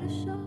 at a show.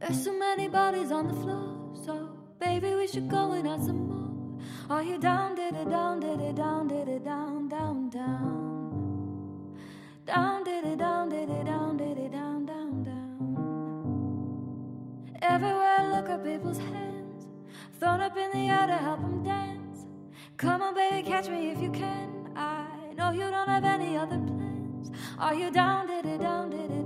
There's so many bodies on the floor, so baby, we should go and have some more. Are you down, did it down, did it down, did it down, down, down? Down, did it down, did it down, did it down, down, down. Everywhere I look at people's hands, thrown up in the air to help them dance. Come on, baby, catch me if you can. I know you don't have any other plans. Are you down, did it down, did it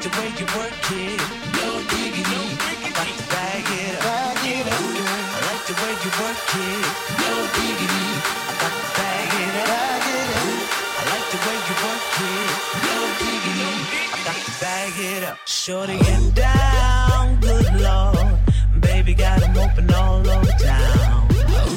like the way you work it. No diggity, no diggity. I like to bag it up. Bag it up. Ooh, I like the way you work it. No diggity, I like to bag it up. Bag it up. Ooh, I like the way you work it. No diggity, I like to bag it up. Shorty and down, good lord. Baby got them open all over town.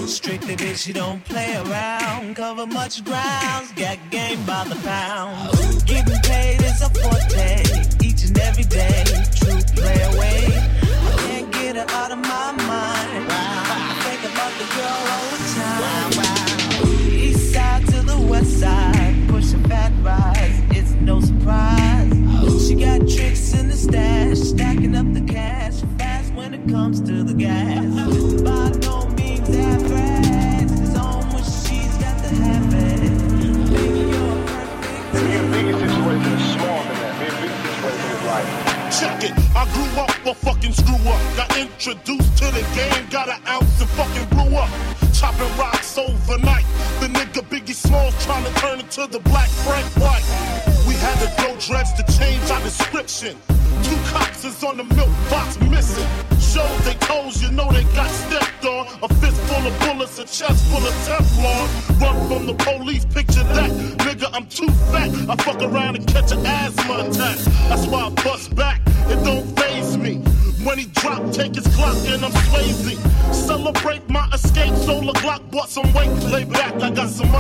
Strictly bitch, you don't play around. Cover much grounds, got game by the pound. Getting paid is a forte and every day. True play away. I can't get her out of my mind. I think about the girl all the time. Wow. East side to the west side, pushing fat rides, it's no surprise. She got tricks in the stash, stacking up the cash fast when it comes to the gas. Introduced to the game, got an ounce and fucking blew up. Chopping rocks overnight. The nigga Biggie Smalls trying to turn into the black Frank White. We had to go dreads to change our description. Two cops is on the milk box missing. Shows they toes, you know they got stepped on. A fist full of bullets, a chest full of Teflon. Run from the police, picture that. Nigga, I'm too fat. I fuck around and catch an asthma attack. That's why I bust back. It don't 20 drop, take his clock, and I'm lazy. Celebrate my escape, solar Glock, bought some weight, lay back, I got some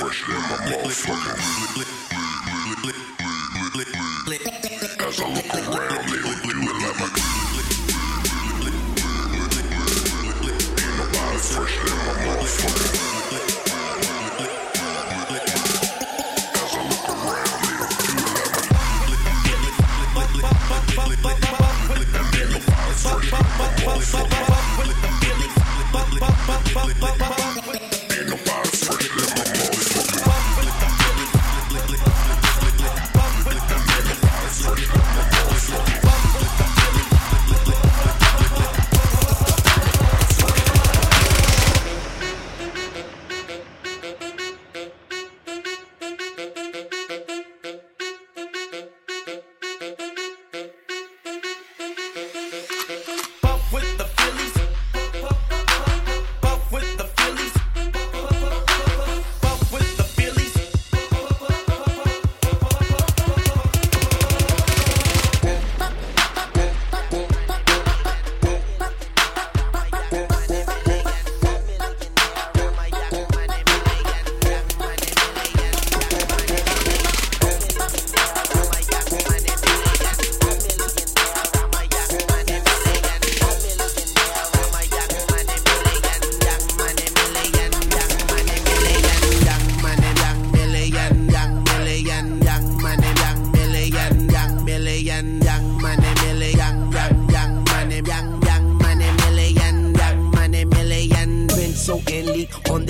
Buff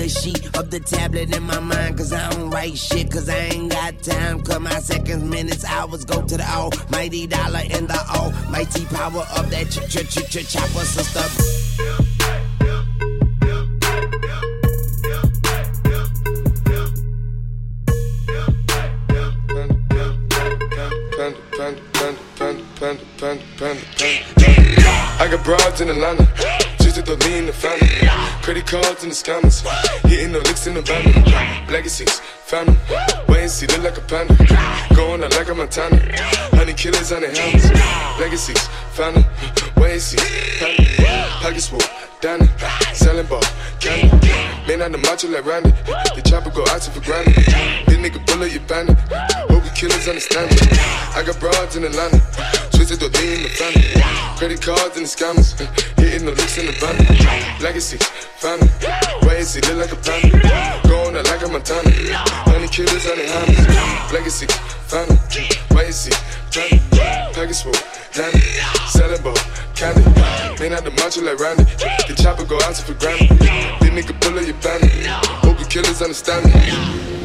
the sheet of the tablet in my mind. Cause I don't write shit, cause I ain't got time. Cause my seconds, minutes, hours go to the almighty dollar in the almighty power of that ch ch ch ch chopper sister. I got broads in Atlanta, just to throw in the family. Credit cards in the scammers, hitting the licks in the van. Legacies, wait see, look like a panda. Going out like a Montana, honey killers on the helmets. Legacies, wait and see, panda. Pockets full, Danny, selling ball, candy. Man on the macho like Randy, the chopper go out for granted. This nigga bullet, you bandit. Hope you killers understand me. I got broads in Atlanta, twisted the D in the family. Credit cards and the scammers, hitting the licks in the van. Legacy, family, and look like a panda. Going out like a Montana. Honey killers, honey hammers. Legacy, family, wait and see. Johnny, package full, Danny, selling ball, candy. Man out the macho like Randy. The chopper go out to for granted. This nigga pull up your bandit. Hope the killers understand me.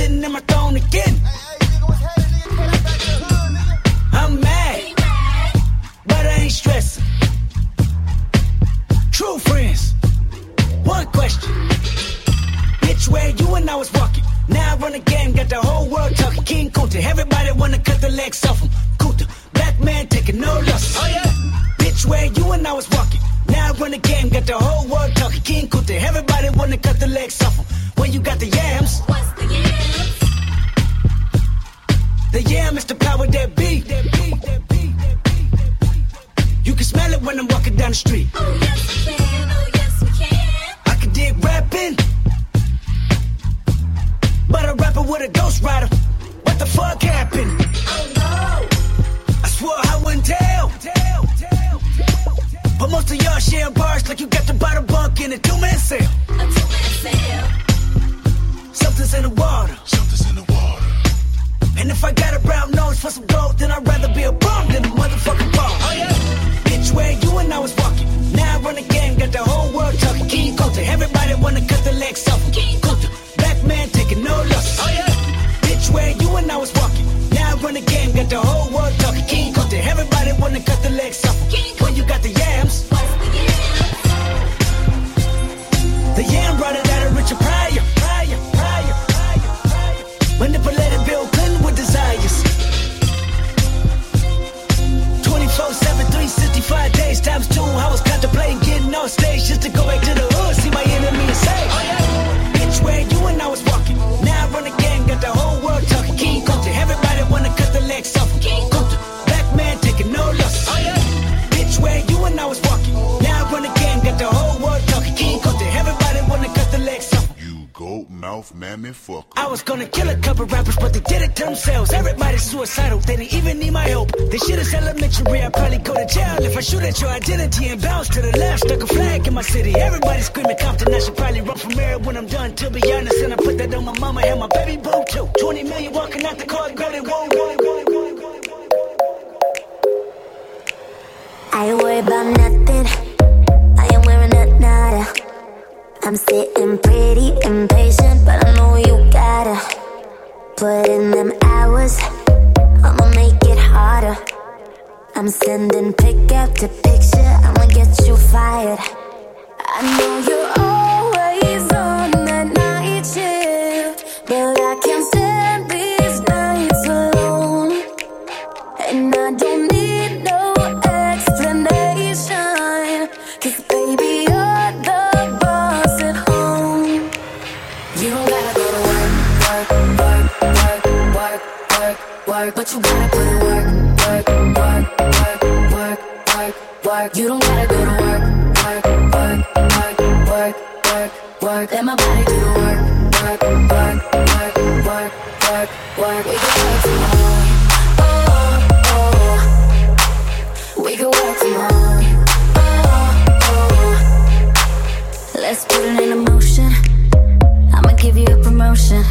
sitting in my throne again. I'm mad, but I ain't stressing. True friends, one question. Bitch, where you and I was walking. Now I run the game, got the whole world talking. King Kunta, everybody wanna cut the legs off him. Kunta, black man taking no losses. Oh yeah. Bitch, where you and I was walking. Now I run the game, got the whole world talking. King Kunta, everybody wanna cut the legs in a two-man sale. was gonna kill a couple rappers, but they did it to themselves. Everybody's suicidal, they didn't even need my help. This shit is elementary, I'd probably go to jail if I shoot at your identity and bounce to the left. Stuck a flag in my city, everybody screaming Compton. I should probably run from here when I'm done, to be honest. And I put that on my mama and my baby boo too. 20 million walking out the car, grabbing, whoa, whoa, whoa, whoa. I worry about nothing. I'm sitting pretty impatient, but I know you gotta put in them hours. I'ma make it harder. I'm sending pick up to picture, I'ma get you fired. I know you're all. work. You don't gotta go to work, work, work, work, work, work, work. Let my body do the work, work, work, work, work, work, work. We can work tomorrow, oh, Oh, oh. We can work tomorrow, oh, Oh, oh. Let's put it in motion. I'ma give you a promotion.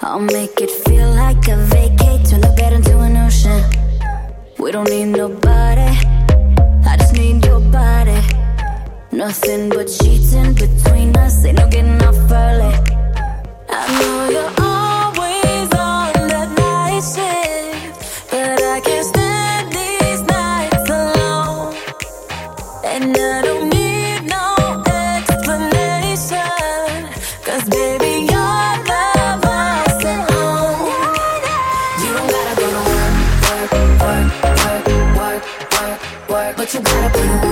I'll make it feel like a vacate. Turn the bed into an ocean. We don't need nobody need your body. Nothing but sheets in between us, ain't no getting off early. I know you're. but you gotta put